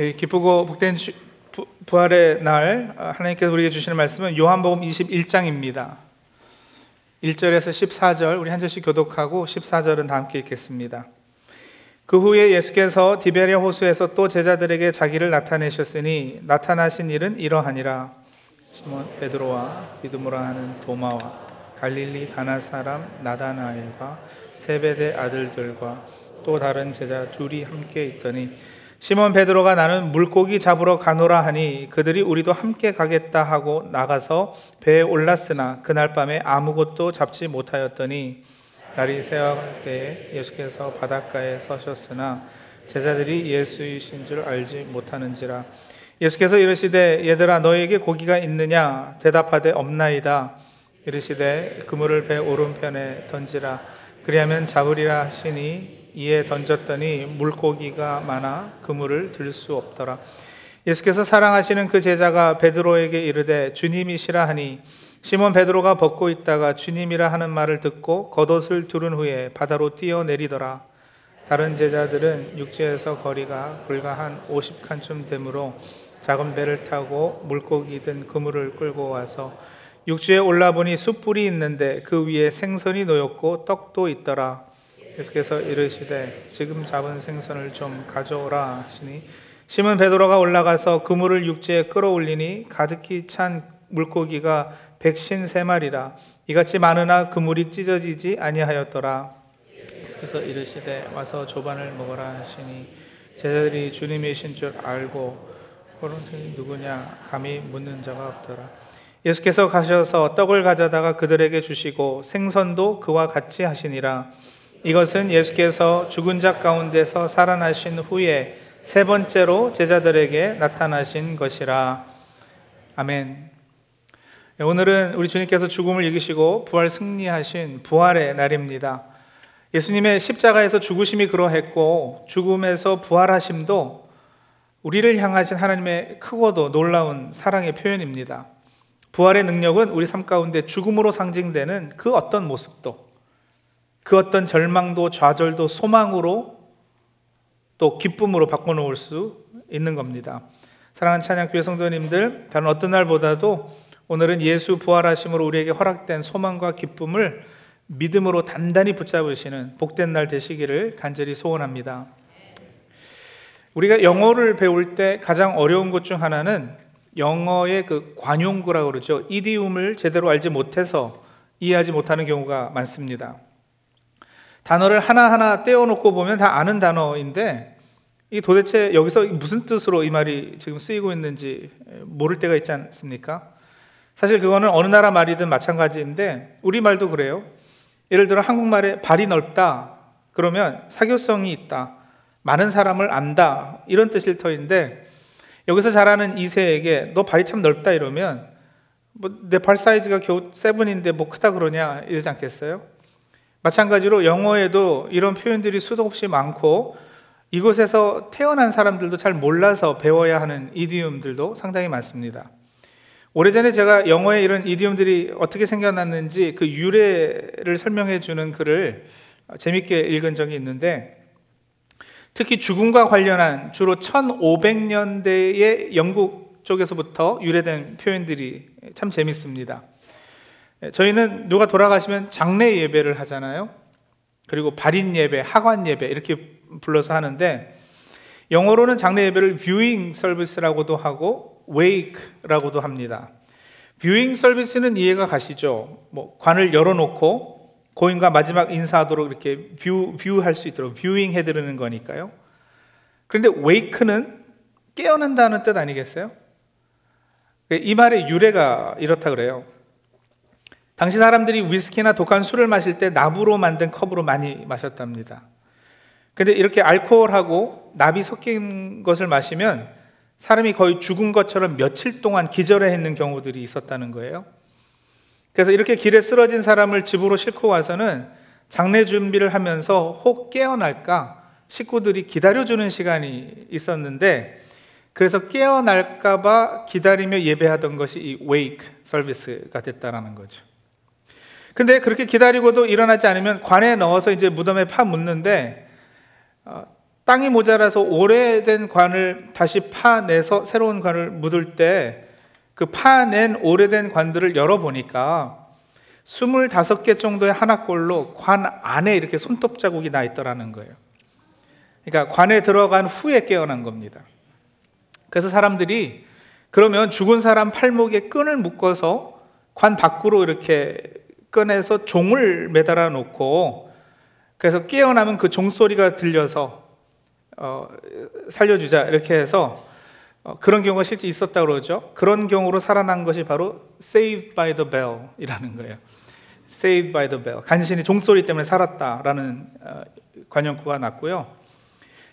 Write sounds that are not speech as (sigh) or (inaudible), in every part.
예, 기쁘고 복된 부활의 날 아, 하나님께서 우리에게 주시는 말씀은 요한복음 21장입니다. 1절에서 14절 우리 한 절씩 교독하고 14절은 다 함께 읽겠습니다. 그 후에 예수께서 디베리아 호수에서 또 제자들에게 자기를 나타내셨으니 나타나신 일은 이러하니라 시몬 베드로와 디두모라 하는 도마와 갈릴리 가나 사람 나다나엘과 세베대 아들들과 또 다른 제자 둘이 함께 있더니 시몬 베드로가 나는 물고기 잡으러 가노라 하니 그들이 우리도 함께 가겠다 하고 나가서 배에 올랐으나 그날 밤에 아무것도 잡지 못하였더니 날이 새어갈 때에 예수께서 바닷가에 서셨으나 제자들이 예수이신 줄 알지 못하는지라. 예수께서 이르시되 얘들아 너에게 고기가 있느냐? 대답하되 없나이다. 이르시되 그물을 배 오른편에 던지라. 그리하면 잡으리라 하시니 이에 던졌더니 물고기가 많아 그물을 들 수 없더라 예수께서 사랑하시는 그 제자가 베드로에게 이르되 주님이시라 하니 시몬 베드로가 벗고 있다가 주님이라 하는 말을 듣고 겉옷을 두른 후에 바다로 뛰어내리더라 다른 제자들은 육지에서 거리가 불과 한 50칸쯤 되므로 작은 배를 타고 물고기 든 그물을 끌고 와서 육지에 올라보니 숯불이 있는데 그 위에 생선이 놓였고 떡도 있더라. 예수께서 이르시되 지금 잡은 생선을 좀 가져오라 하시니 시몬 베드로가 올라가서 그물을 육지에 끌어올리니 가득히 찬 물고기가 백신 세 마리라 이같이 많으나 그물이 찢어지지 아니하였더라. 예수께서 이르시되 와서 조반을 먹어라 하시니 제자들이 주님이신 줄 알고 호론이 누구냐 감히 묻는 자가 없더라. 예수께서 가셔서 떡을 가져다가 그들에게 주시고 생선도 그와 같이 하시니라. 이것은 예수께서 죽은 자 가운데서 살아나신 후에 세 번째로 제자들에게 나타나신 것이라. 아멘. 네, 오늘은 우리 주님께서 죽음을 이기시고 부활 승리하신 부활의 날입니다. 예수님의 십자가에서 죽으심이 그러했고 죽음에서 부활하심도 우리를 향하신 하나님의 크고도 놀라운 사랑의 표현입니다. 부활의 능력은 우리 삶 가운데 죽음으로 상징되는 그 어떤 모습도 그 어떤 절망도 좌절도 소망으로 또 기쁨으로 바꿔놓을 수 있는 겁니다. 사랑하는 찬양교회 성도님들, 다른 어떤 날보다도 오늘은 예수 부활하심으로 우리에게 허락된 소망과 기쁨을 믿음으로 단단히 붙잡으시는 복된 날 되시기를 간절히 소원합니다. 우리가 영어를 배울 때 가장 어려운 것 중 하나는 영어의 그 관용구라고 그러죠. 이디움을 제대로 알지 못해서 이해하지 못하는 경우가 많습니다. 단어를 하나하나 떼어놓고 보면 다 아는 단어인데 이 도대체 여기서 무슨 뜻으로 이 말이 지금 쓰이고 있는지 모를 때가 있지 않습니까? 사실 그거는 어느 나라 말이든 마찬가지인데 우리 말도 그래요. 예를 들어 한국말에 발이 넓다 그러면 사교성이 있다. 많은 사람을 안다 이런 뜻일 터인데 여기서 자라는 이세에게 너 발이 참 넓다 이러면 뭐 내 발 사이즈가 겨우 세븐인데 뭐 크다 그러냐 이러지 않겠어요? 마찬가지로 영어에도 이런 표현들이 수도 없이 많고 이곳에서 태어난 사람들도 잘 몰라서 배워야 하는 이디움들도 상당히 많습니다. 오래전에 제가 영어에 이런 이디움들이 어떻게 생겨났는지 그 유래를 설명해 주는 글을 재밌게 읽은 적이 있는데 특히 죽음과 관련한 주로 1500년대의 영국 쪽에서부터 유래된 표현들이 참 재밌습니다. 저희는 누가 돌아가시면 장례 예배를 하잖아요. 그리고 발인 예배, 하관 예배 이렇게 불러서 하는데 영어로는 장례 예배를 viewing service라고도 하고 wake라고도 합니다. viewing service는 이해가 가시죠? 뭐 관을 열어놓고 고인과 마지막 인사하도록 이렇게 view, view할 수 있도록 viewing 해드리는 거니까요. 그런데 wake는 깨어난다는 뜻 아니겠어요? 이 말의 유래가 이렇다 그래요. 당시 사람들이 위스키나 독한 술을 마실 때 나무로 만든 컵으로 많이 마셨답니다. 근데 이렇게 알코올하고 납이 섞인 것을 마시면 사람이 거의 죽은 것처럼 며칠 동안 기절해 있는 경우들이 있었다는 거예요. 그래서 이렇게 길에 쓰러진 사람을 집으로 싣고 와서는 장례 준비를 하면서 혹 깨어날까 식구들이 기다려주는 시간이 있었는데 그래서 깨어날까봐 기다리며 예배하던 것이 이 wake 서비스가 됐다라는 거죠. 근데 그렇게 기다리고도 일어나지 않으면 관에 넣어서 이제 무덤에 파 묻는데 어, 땅이 모자라서 오래된 관을 다시 파내서 새로운 관을 묻을 때 그 파낸 오래된 관들을 열어보니까 25개 정도의 하나꼴로 관 안에 이렇게 손톱 자국이 나 있더라는 거예요. 그러니까 관에 들어간 후에 깨어난 겁니다. 그래서 사람들이 그러면 죽은 사람 팔목에 끈을 묶어서 관 밖으로 이렇게 꺼내서 종을 매달아 놓고 그래서 깨어나면 그 종소리가 들려서 어, 살려주자 이렇게 해서 어, 그런 경우가 실제 있었다고 그러죠. 그런 경우로 살아난 것이 바로 Saved by the Bell이라는 거예요. Saved by the Bell. 간신히 종소리 때문에 살았다라는 어, 관용구가 났고요.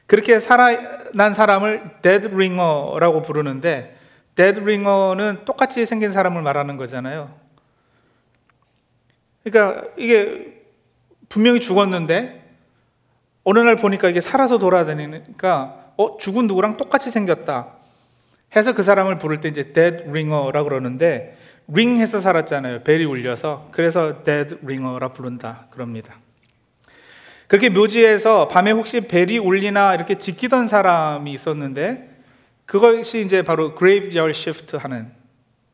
그렇게 살아난 사람을 Dead Ringer라고 부르는데 Dead Ringer는 똑같이 생긴 사람을 말하는 거잖아요. 그러니까 이게 분명히 죽었는데 어느 날 보니까 이게 살아서 돌아다니니까 어 죽은 누구랑 똑같이 생겼다. 해서 그 사람을 부를 때 이제 dead ringer라고 그러는데 ring해서 살았잖아요. 벨이 울려서 그래서 dead ringer라 부른다 그럽니다. 그렇게 묘지에서 밤에 혹시 벨이 울리나 이렇게 지키던 사람이 있었는데 그것이 이제 바로 graveyard shift 하는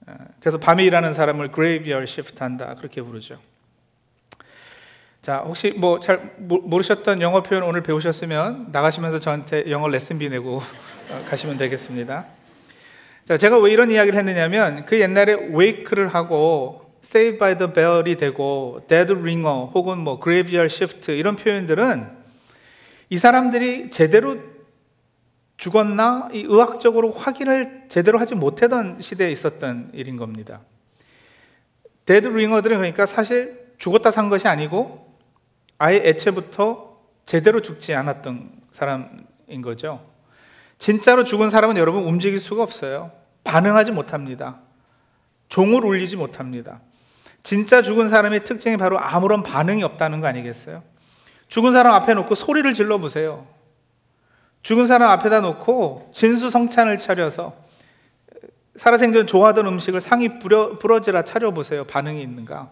어, 그래서 밤에 일하는 사람을 graveyard shift 한다 그렇게 부르죠. 자, 혹시 뭐 잘 모르셨던 영어 표현 오늘 배우셨으면 나가시면서 저한테 영어 레슨비 내고 (laughs) 어, 가시면 되겠습니다. 자, 제가 왜 이런 이야기를 했느냐면 그 옛날에 wake를 하고 Saved by the Bell이 되고 Dead Ringer 혹은 뭐 Graveyard Shift 이런 표현들은 이 사람들이 제대로 죽었나 이 의학적으로 확인을 제대로 하지 못하던 시대에 있었던 일인 겁니다. dead ringer들은 그러니까 사실 죽었다 산 것이 아니고 아예 애초부터 제대로 죽지 않았던 사람인 거죠. 진짜로 죽은 사람은 여러분 움직일 수가 없어요. 반응하지 못합니다. 종을 울리지 못합니다. 진짜 죽은 사람의 특징이 바로 아무런 반응이 없다는 거 아니겠어요? 죽은 사람 앞에 놓고 소리를 질러 보세요. 죽은 사람 앞에다 놓고 진수성찬을 차려서 살아생전 좋아하던 음식을 상이 부러, 부러지라 차려보세요. 반응이 있는가?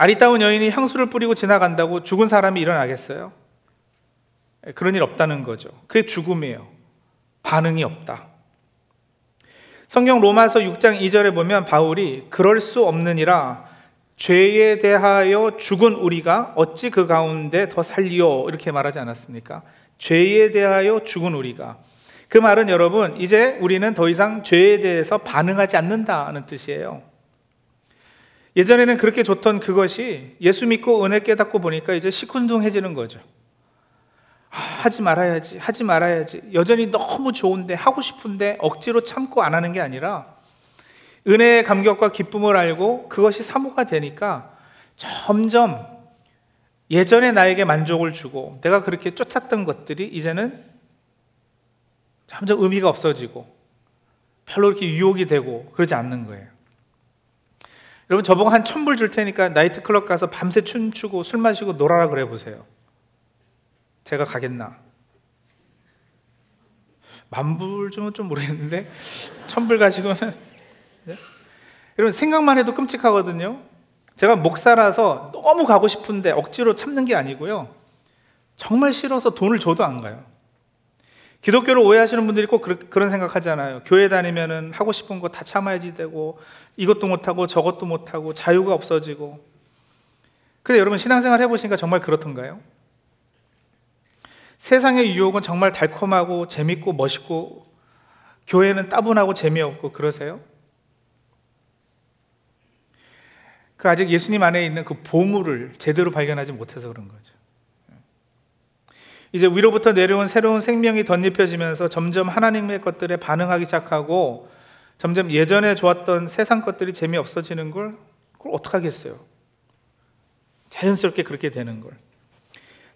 아리따운 여인이 향수를 뿌리고 지나간다고 죽은 사람이 일어나겠어요? 그런 일 없다는 거죠. 그게 죽음이에요. 반응이 없다. 성경 로마서 6장 2절에 보면 바울이 그럴 수 없느니라 죄에 대하여 죽은 우리가 어찌 그 가운데 더 살리오 이렇게 말하지 않았습니까? 죄에 대하여 죽은 우리가 그 말은 여러분 이제 우리는 더 이상 죄에 대해서 반응하지 않는다는 뜻이에요. 예전에는 그렇게 좋던 그것이 예수 믿고 은혜 깨닫고 보니까 이제 시큰둥해지는 거죠. 아, 하지 말아야지, 하지 말아야지. 여전히 너무 좋은데, 하고 싶은데, 억지로 참고 안 하는 게 아니라, 은혜의 감격과 기쁨을 알고 그것이 사모가 되니까 점점 예전에 나에게 만족을 주고 내가 그렇게 쫓았던 것들이 이제는 점점 의미가 없어지고 별로 그렇게 유혹이 되고 그러지 않는 거예요. 여러분 저보고 한 천불 줄 테니까 나이트클럽 가서 밤새 춤추고 술 마시고 놀아라 그래 보세요. 제가 가겠나? 만불 주면 좀 모르겠는데 천불 가시고는 네? 여러분 생각만 해도 끔찍하거든요. 제가 목사라서 너무 가고 싶은데 억지로 참는 게 아니고요. 정말 싫어서 돈을 줘도 안 가요. 기독교를 오해하시는 분들이 꼭 그런 생각하잖아요. 교회 다니면은 하고 싶은 거 다 참아야지 되고 이것도 못하고 저것도 못하고 자유가 없어지고. 근데 여러분 신앙생활 해보시니까 정말 그렇던가요? 세상의 유혹은 정말 달콤하고 재밌고 멋있고 교회는 따분하고 재미없고 그러세요? 그 아직 예수님 안에 있는 그 보물을 제대로 발견하지 못해서 그런 거죠. 이제 위로부터 내려온 새로운 생명이 덧입혀지면서 점점 하나님의 것들에 반응하기 시작하고 점점 예전에 좋았던 세상 것들이 재미없어지는 걸 그걸 어떡하겠어요? 자연스럽게 그렇게 되는 걸.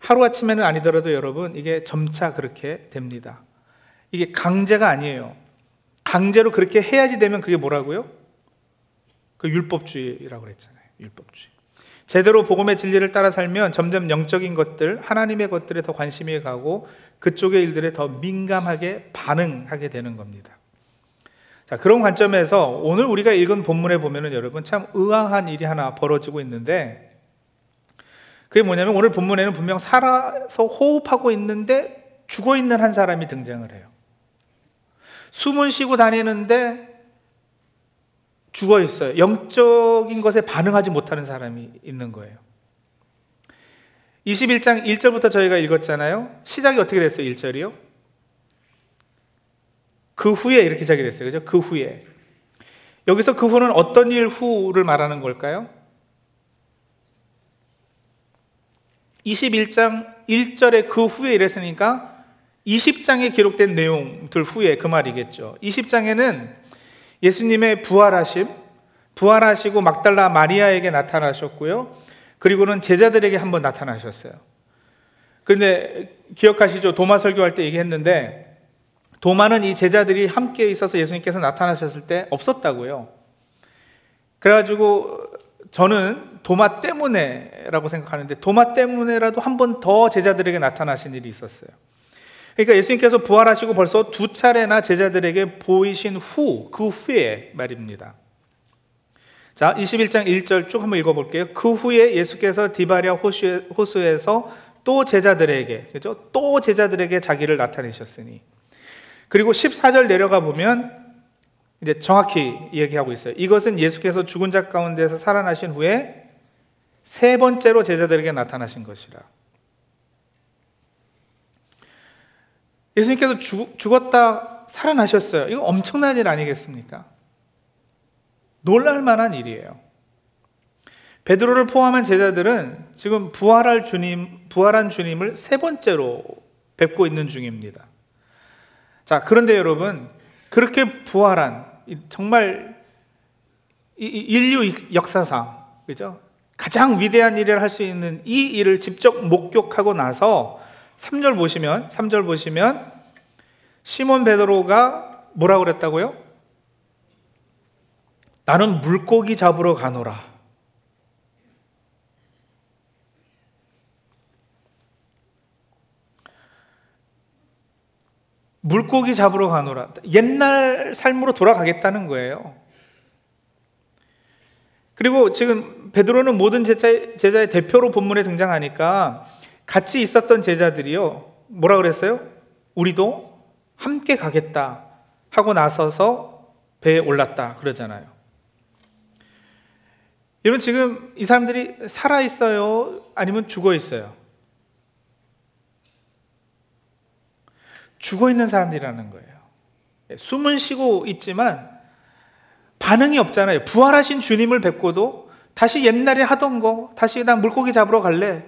하루아침에는 아니더라도 여러분, 이게 점차 그렇게 됩니다. 이게 강제가 아니에요. 강제로 그렇게 해야지 되면 그게 뭐라고요? 그 율법주의라고 그랬잖아요. 율법주의. 제대로 복음의 진리를 따라 살면 점점 영적인 것들, 하나님의 것들에 더 관심이 가고 그쪽의 일들에 더 민감하게 반응하게 되는 겁니다. 자, 그런 관점에서 오늘 우리가 읽은 본문에 보면은 여러분 참 의아한 일이 하나 벌어지고 있는데 그게 뭐냐면 오늘 본문에는 분명 살아서 호흡하고 있는데 죽어 있는 한 사람이 등장을 해요. 숨은 쉬고 다니는데 죽어 있어요. 영적인 것에 반응하지 못하는 사람이 있는 거예요. 21장 1절부터 저희가 읽었잖아요. 시작이 어떻게 됐어요? 1절이요? 그 후에 이렇게 시작이 됐어요. 그죠? 그 후에. 여기서 그 후는 어떤 일 후를 말하는 걸까요? 21장 1절에 그 후에 이랬으니까 20장에 기록된 내용들 후에 그 말이겠죠. 20장에는 예수님의 부활하심, 부활하시고 막달라 마리아에게 나타나셨고요. 그리고는 제자들에게 한번 나타나셨어요. 그런데 기억하시죠? 도마 설교할 때 얘기했는데 도마는 이 제자들이 함께 있어서 예수님께서 나타나셨을 때 없었다고요. 그래가지고 저는 도마 때문에라고 생각하는데 도마 때문에라도 한 번 더 제자들에게 나타나신 일이 있었어요. 그러니까 예수님께서 부활하시고 벌써 두 차례나 제자들에게 보이신 후, 그 후에 말입니다. 자, 21장 1절 쭉 한번 읽어볼게요. 그 후에 예수께서 디바리아 호수에서 또 제자들에게, 그죠? 또 제자들에게 자기를 나타내셨으니. 그리고 14절 내려가 보면 이제 정확히 얘기하고 있어요. 이것은 예수께서 죽은 자 가운데서 살아나신 후에 세 번째로 제자들에게 나타나신 것이라. 예수님께서 죽, 죽었다 살아나셨어요. 이거 엄청난 일 아니겠습니까? 놀랄 만한 일이에요. 베드로를 포함한 제자들은 지금 부활할 주님, 부활한 주님을 세 번째로 뵙고 있는 중입니다. 자, 그런데 여러분, 그렇게 부활한 정말 인류 역사상 그죠? 가장 위대한 일을 할 수 있는 이 일을 직접 목격하고 나서 3절 보시면 3절 보시면 시몬 베드로가 뭐라 그랬다고요? 나는 물고기 잡으러 가노라. 물고기 잡으러 가노라. 옛날 삶으로 돌아가겠다는 거예요. 그리고 지금 베드로는 모든 제자의, 제자의 대표로 본문에 등장하니까 같이 있었던 제자들이요. 뭐라 그랬어요? 우리도 함께 가겠다 하고 나서서 배에 올랐다 그러잖아요. 여러분 지금 이 사람들이 살아 있어요? 아니면 죽어 있어요? 죽어 있는 사람들이라는 거예요. 예, 숨은 쉬고 있지만 반응이 없잖아요. 부활하신 주님을 뵙고도 다시 옛날에 하던 거, 다시 난 물고기 잡으러 갈래.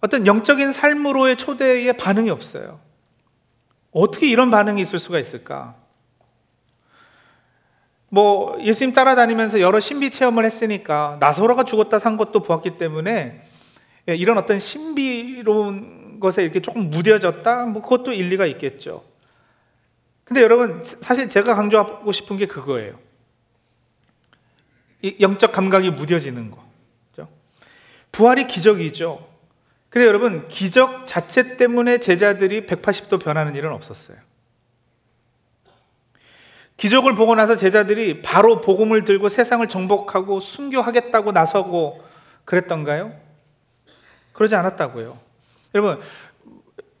어떤 영적인 삶으로의 초대에 반응이 없어요. 어떻게 이런 반응이 있을 수가 있을까? 뭐 예수님 따라다니면서 여러 신비 체험을 했으니까 나사로가 죽었다 산 것도 보았기 때문에 예, 이런 어떤 신비로운 것에 이렇게 조금 무뎌졌다 뭐 그것도 일리가 있겠죠. 근데 여러분 사실 제가 강조하고 싶은 게 그거예요. 영적 감각이 무뎌지는 거. 부활이 기적이죠. 근데 여러분 기적 자체 때문에 제자들이 180도 변하는 일은 없었어요. 기적을 보고 나서 제자들이 바로 복음을 들고 세상을 정복하고 순교하겠다고 나서고 그랬던가요? 그러지 않았다고요. 여러분,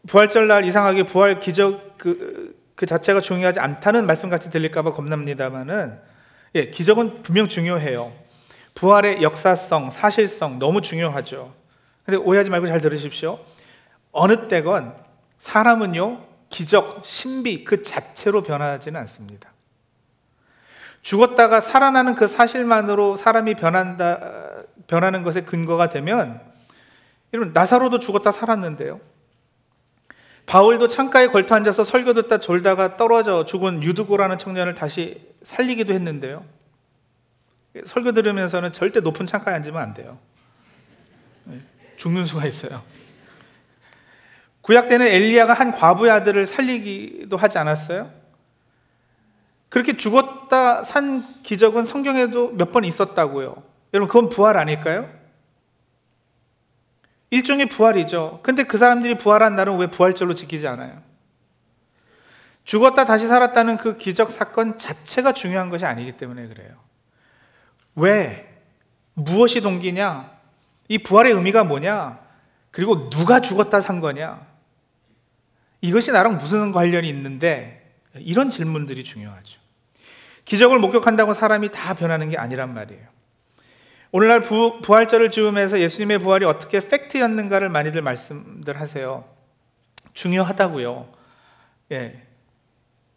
부활절 날 이상하게 부활 기적 그, 그 자체가 중요하지 않다는 말씀 같이 들릴까봐 겁납니다만은, 예, 기적은 분명 중요해요. 부활의 역사성, 사실성 너무 중요하죠. 근데 오해하지 말고 잘 들으십시오. 어느 때건 사람은요, 기적, 신비 그 자체로 변하지는 않습니다. 죽었다가 살아나는 그 사실만으로 사람이 변한다, 변하는 것에 근거가 되면, 여러분, 나사로도 죽었다 살았는데요. 바울도 창가에 걸터 앉아서 설교 듣다 졸다가 떨어져 죽은 유두고라는 청년을 다시 살리기도 했는데요. 설교 들으면서는 절대 높은 창가에 앉으면 안 돼요. 네, 죽는 수가 있어요. 구약 때는 엘리야가 한 과부의 아들을 살리기도 하지 않았어요? 그렇게 죽었다 산 기적은 성경에도 몇 번 있었다고요. 여러분, 그건 부활 아닐까요? 일종의 부활이죠. 근데 그 사람들이 부활한 날은 왜 부활절로 지키지 않아요? 죽었다 다시 살았다는 그 기적 사건 자체가 중요한 것이 아니기 때문에 그래요. 왜? 무엇이 동기냐? 이 부활의 의미가 뭐냐? 그리고 누가 죽었다 산 거냐? 이것이 나랑 무슨 관련이 있는데 이런 질문들이 중요하죠. 기적을 목격한다고 사람이 다 변하는 게 아니란 말이에요. 오늘날 부, 부활절을 즈음해서 예수님의 부활이 어떻게 팩트였는가를 많이들 말씀들 하세요. 중요하다고요. 예.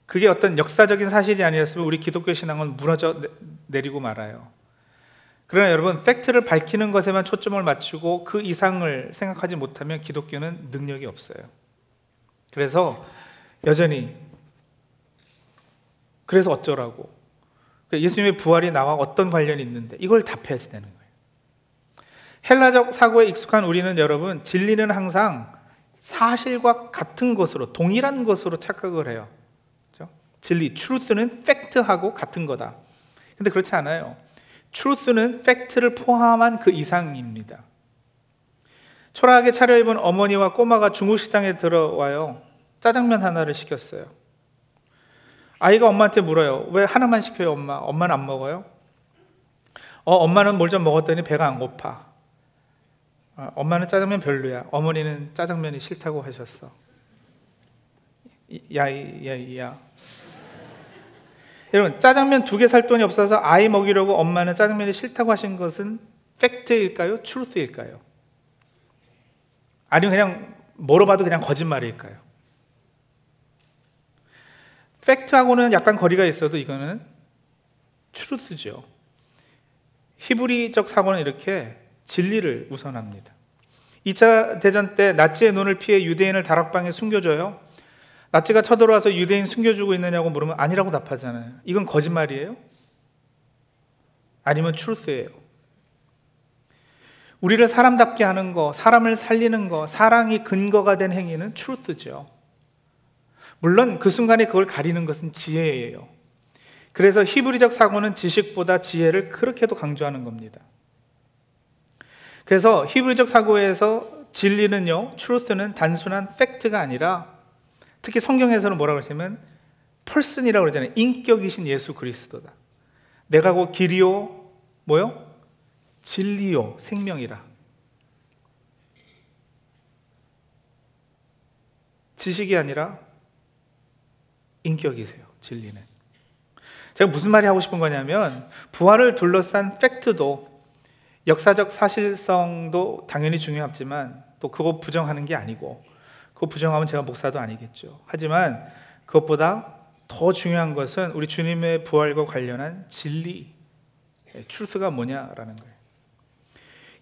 그게 어떤 역사적인 사실이 아니었으면 우리 기독교 신앙은 무너져 내리고 말아요. 그러나 여러분, 팩트를 밝히는 것에만 초점을 맞추고 그 이상을 생각하지 못하면 기독교는 능력이 없어요. 그래서 여전히 그래서 어쩌라고 그러니까 예수님의 부활이 나와 어떤 관련이 있는데 이걸 답해야지 되는 거예요. 헬라적 사고에 익숙한 우리는 여러분 진리는 항상 사실과 같은 것으로 동일한 것으로 착각을 해요. 그렇죠? 진리, truth는 팩트하고 같은 거다. 근데 그렇지 않아요. Truth는 팩트를 포함한 그 이상입니다. 초라하게 차려입은 어머니와 꼬마가 중국 식당에 들어와요. 짜장면 하나를 시켰어요. 아이가 엄마한테 물어요. 왜 하나만 시켜요, 엄마? 엄마는 안 먹어요? 어, 엄마는 뭘 좀 먹었더니 배가 안 고파. 어, 엄마는 짜장면 별로야. 어머니는 짜장면이 싫다고 하셨어. 야 야 야. 여러분, 짜장면 두 개 살 돈이 없어서 아이 먹이려고 엄마는 짜장면이 싫다고 하신 것은 fact일까요? truth일까요? 아니면 그냥 뭐로 봐도 그냥 거짓말일까요? fact하고는 약간 거리가 있어도 이거는 truth죠. 히브리적 사고는 이렇게 진리를 우선합니다. 2차 대전 때 나치의 눈을 피해 유대인을 다락방에 숨겨줘요. 나치가 쳐들어와서 유대인 숨겨주고 있느냐고 물으면 아니라고 답하잖아요. 이건 거짓말이에요? 아니면 truth예요? 우리를 사람답게 하는 거, 사람을 살리는 거, 사랑이 근거가 된 행위는 truth죠. 물론 그 순간에 그걸 가리는 것은 지혜예요. 그래서 히브리적 사고는 지식보다 지혜를 그렇게도 강조하는 겁니다. 그래서 히브리적 사고에서 진리는요, 트루스는 단순한 팩트가 아니라 특히 성경에서는 뭐라고 그러냐면 펄슨이라고 그러잖아요. 인격이신 예수 그리스도다. 내가 곧 길이요, 뭐요? 진리요 생명이라. 지식이 아니라 인격이세요. 진리는. 제가 무슨 말이 하고 싶은 거냐면 부활을 둘러싼 팩트도 역사적 사실성도 당연히 중요하지만 또 그거 부정하는 게 아니고 그거 부정하면 제가 목사도 아니겠죠. 하지만 그것보다 더 중요한 것은 우리 주님의 부활과 관련한 진리, truth가 뭐냐라는 거예요.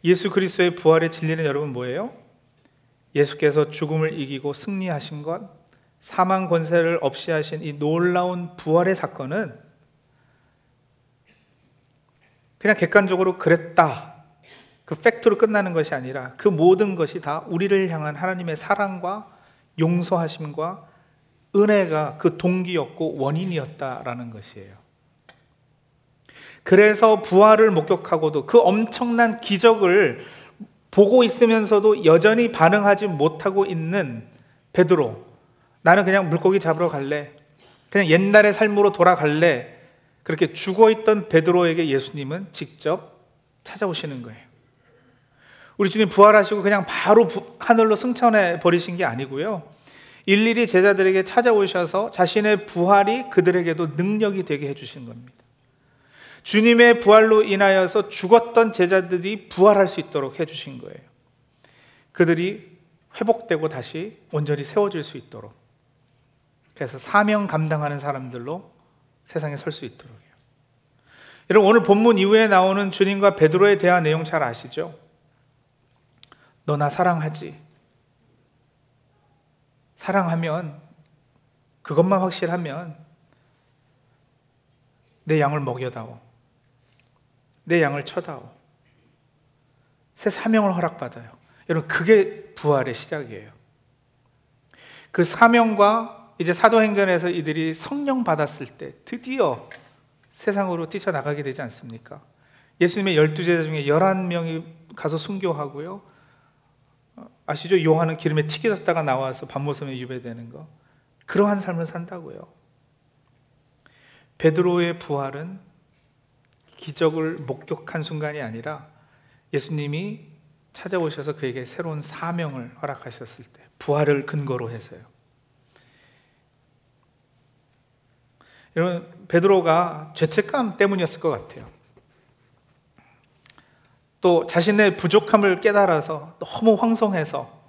예수 그리스도의 부활의 진리는 여러분 뭐예요? 예수께서 죽음을 이기고 승리하신 것, 사망 권세를 없이 하신 이 놀라운 부활의 사건은 그냥 객관적으로 그랬다. 그 팩트로 끝나는 것이 아니라 그 모든 것이 다 우리를 향한 하나님의 사랑과 용서하심과 은혜가 그 동기였고 원인이었다라는 것이에요. 그래서 부활을 목격하고도 그 엄청난 기적을 보고 있으면서도 여전히 반응하지 못하고 있는 베드로. 나는 그냥 물고기 잡으러 갈래. 그냥 옛날의 삶으로 돌아갈래. 그렇게 죽어 있던 베드로에게 예수님은 직접 찾아오시는 거예요. 우리 주님 부활하시고 그냥 바로 하늘로 승천해 버리신 게 아니고요. 일일이 제자들에게 찾아오셔서 자신의 부활이 그들에게도 능력이 되게 해주신 겁니다. 주님의 부활로 인하여서 죽었던 제자들이 부활할 수 있도록 해주신 거예요. 그들이 회복되고 다시 온전히 세워질 수 있도록. 그래서 사명 감당하는 사람들로 세상에 설 수 있도록요. 여러분 오늘 본문 이후에 나오는 주님과 베드로에 대한 내용 잘 아시죠? 너 나 사랑하지? 사랑하면 그것만 확실하면 내 양을 먹여다오. 내 양을 쳐다오. 새 사명을 허락받아요. 여러분, 그게 부활의 시작이에요. 그 사명과 이제 사도행전에서 이들이 성령 받았을 때 드디어 세상으로 뛰쳐나가게 되지 않습니까? 예수님의 열두 제자 중에 열한 명이 가서 순교하고요. 아시죠? 요한은 기름에 튀겨졌다가 나와서 밤모섬에 유배되는 거. 그러한 삶을 산다고요. 베드로의 부활은 기적을 목격한 순간이 아니라 예수님이 찾아오셔서 그에게 새로운 사명을 허락하셨을 때 부활을 근거로 해서요. 여러분 베드로가 죄책감 때문이었을 것 같아요. 또 자신의 부족함을 깨달아서 너무 황송해서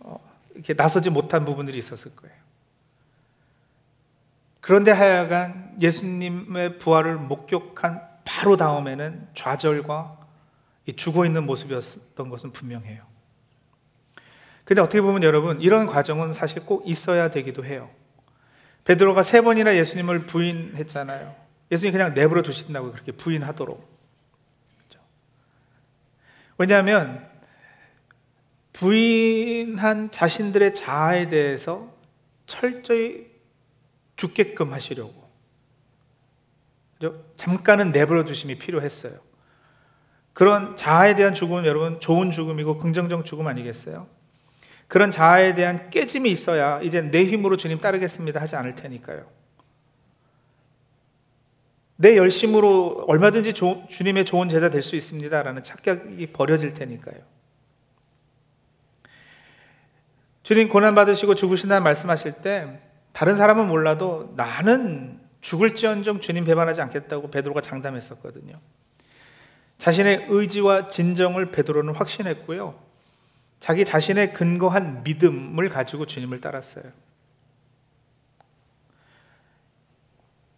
어, 이렇게 나서지 못한 부분들이 있었을 거예요. 그런데 하여간 예수님의 부활을 목격한 바로 다음에는 좌절과 죽어 있는 모습이었던 것은 분명해요. 근데 어떻게 보면 여러분 이런 과정은 사실 꼭 있어야 되기도 해요. 베드로가 세 번이나 예수님을 부인했잖아요. 예수님 그냥 내버려 두신다고 그렇게 부인하도록. 왜냐하면 부인한 자신들의 자아에 대해서 철저히 죽게끔 하시려고. 잠깐은 내버려 두심이 필요했어요. 그런 자아에 대한 죽음은 여러분 좋은 죽음이고 긍정적 죽음 아니겠어요? 그런 자아에 대한 깨짐이 있어야 이제 내 힘으로 주님 따르겠습니다 하지 않을 테니까요. 내 열심으로 얼마든지 조, 주님의 좋은 제자 될 수 있습니다라는 착각이 버려질 테니까요. 주님 고난 받으시고 죽으신다는 말씀하실 때 다른 사람은 몰라도 나는 죽을지언정 주님 배반하지 않겠다고 베드로가 장담했었거든요. 자신의 의지와 진정을 베드로는 확신했고요. 자기 자신의 근거한 믿음을 가지고 주님을 따랐어요.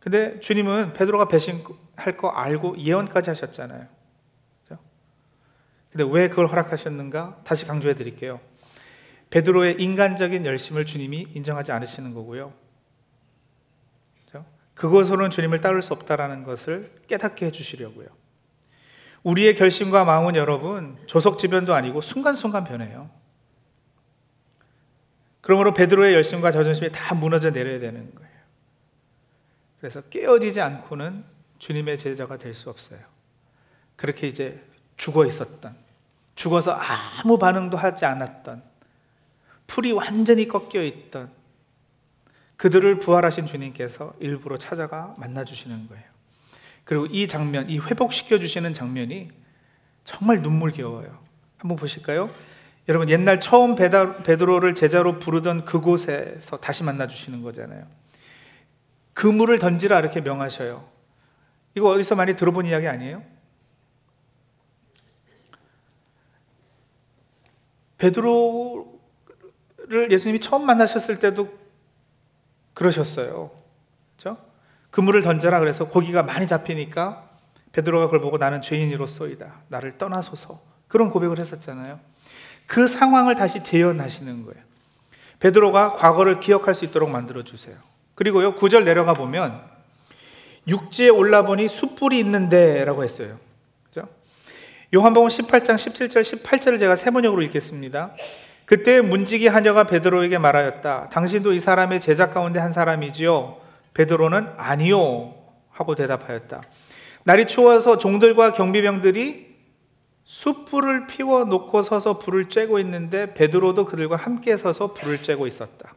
근데 주님은 베드로가 배신할 거 알고 예언까지 하셨잖아요. 그렇죠? 근데 왜 그걸 허락하셨는가? 다시 강조해 드릴게요. 베드로의 인간적인 열심을 주님이 인정하지 않으시는 거고요. 그렇죠? 그것으로는 주님을 따를 수 없다라는 것을 깨닫게 해 주시려고요. 우리의 결심과 마음은 여러분 조석지변도 아니고 순간순간 변해요. 그러므로 베드로의 열심과 자존심이 다 무너져 내려야 되는 거예요. 그래서 깨어지지 않고는 주님의 제자가 될 수 없어요. 그렇게 이제 죽어 있었던, 죽어서 아무 반응도 하지 않았던, 풀이 완전히 꺾여 있던 그들을 부활하신 주님께서 일부러 찾아가 만나 주시는 거예요. 그리고 이 장면, 이 회복시켜 주시는 장면이 정말 눈물겨워요. 한번 보실까요? 여러분 옛날 처음 베드로를 제자로 부르던 그곳에서 다시 만나 주시는 거잖아요. 그물을 던지라 이렇게 명하셔요. 이거 어디서 많이 들어본 이야기 아니에요? 베드로를 예수님이 처음 만나셨을 때도 그러셨어요. 그렇죠? 그물을 던져라 그래서 고기가 많이 잡히니까 베드로가 그걸 보고 나는 죄인이로서이다. 나를 떠나소서. 그런 고백을 했었잖아요. 그 상황을 다시 재현하시는 거예요. 베드로가 과거를 기억할 수 있도록 만들어 주세요. 그리고요, 구절 내려가 보면 육지에 올라보니 숯불이 있는데라고 했어요. 그죠? 요한복음 18장 17절 18절을 제가 세 번역으로 읽겠습니다. 그때 문지기 하녀가 베드로에게 말하였다. 당신도 이 사람의 제자 가운데 한 사람이지요. 베드로는 아니요 하고 대답하였다. 날이 추워서 종들과 경비병들이 숯불을 피워 놓고 서서 불을 쬐고 있는데 베드로도 그들과 함께 서서 불을 쬐고 있었다.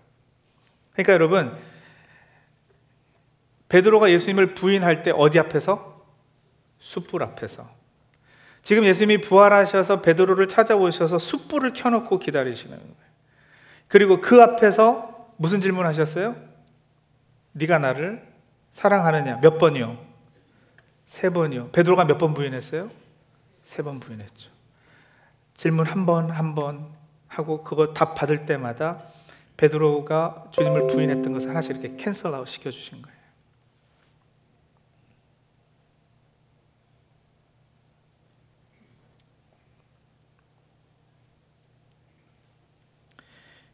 그러니까 여러분 베드로가 예수님을 부인할 때 어디 앞에서? 숯불 앞에서. 지금 예수님이 부활하셔서 베드로를 찾아오셔서 숯불을 켜놓고 기다리시는 거예요. 그리고 그 앞에서 무슨 질문 하셨어요? 네가 나를 사랑하느냐? 몇 번이요? 세 번이요. 베드로가 몇 번 부인했어요? 세 번 부인했죠. 질문 한 번 한 번 하고 그거 답 받을 때마다 베드로가 주님을 부인했던 것을 하나씩 이렇게 cancel out 시켜 주신 거예요.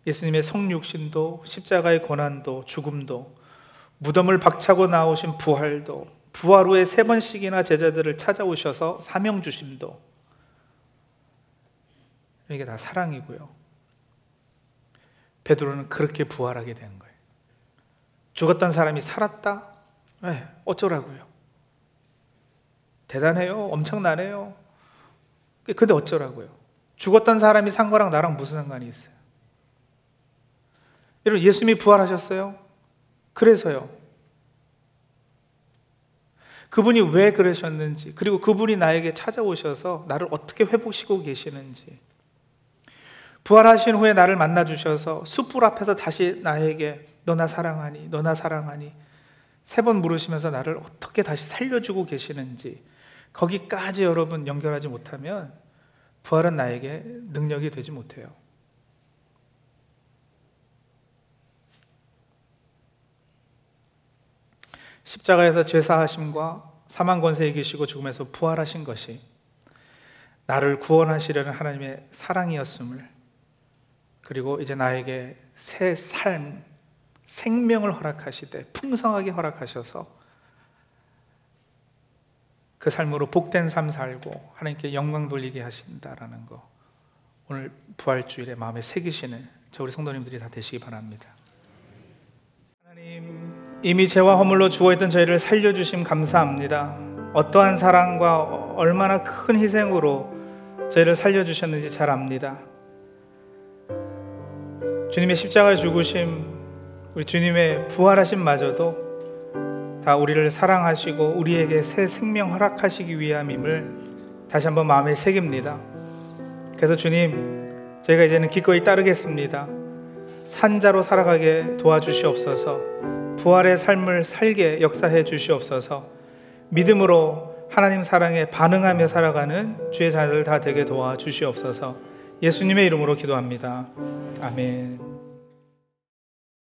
예수님의 성육신도 십자가의 고난도 죽음도 무덤을 박차고 나오신 부활도 부활 후에 세 번씩이나 제자들을 찾아오셔서 사명 주심도 이게 다 사랑이고요. 베드로는 그렇게 부활하게 된 거예요. 죽었던 사람이 살았다? 네, 어쩌라고요? 대단해요. 엄청나네요. 근데 어쩌라고요? 죽었던 사람이 산 거랑 나랑 무슨 상관이 있어요? 여러분, 예수님이 부활하셨어요? 그래서요. 그분이 왜 그러셨는지, 그리고 그분이 나에게 찾아오셔서 나를 어떻게 회복시키고 계시는지, 부활하신 후에 나를 만나 주셔서 숯불 앞에서 다시 나에게 너나 사랑하니, 너나 사랑하니 세 번 물으시면서 나를 어떻게 다시 살려주고 계시는지 거기까지 여러분 연결하지 못하면 부활은 나에게 능력이 되지 못해요. 십자가에서 죄사하심과 사망 권세에 계시고 죽음에서 부활하신 것이 나를 구원하시려는 하나님의 사랑이었음을 그리고 이제 나에게 새 삶, 생명을 허락하시되 풍성하게 허락하셔서 그 삶으로 복된 삶 살고 하나님께 영광 돌리게 하신다라는 거 오늘 부활주일에 마음에 새기시는 저 우리 성도님들이 다 되시기 바랍니다. 이미 죄와 허물로 죽어있던 저희를 살려주심 감사합니다. 어떠한 사랑과 얼마나 큰 희생으로 저희를 살려주셨는지 잘 압니다. 주님의 십자가의 죽으심, 우리 주님의 부활하심 마저도 다 우리를 사랑하시고 우리에게 새 생명 허락하시기 위함임을 다시 한번 마음에 새깁니다. 그래서 주님, 저희가 이제는 기꺼이 따르겠습니다. 산자로 살아가게 도와주시옵소서. 부활의 삶을 살게 역사해 주시옵소서. 믿음으로 하나님 사랑에 반응하며 살아가는 주의 자녀들 다 되게 도와 주시옵소서. 예수님의 이름으로 기도합니다. 아멘.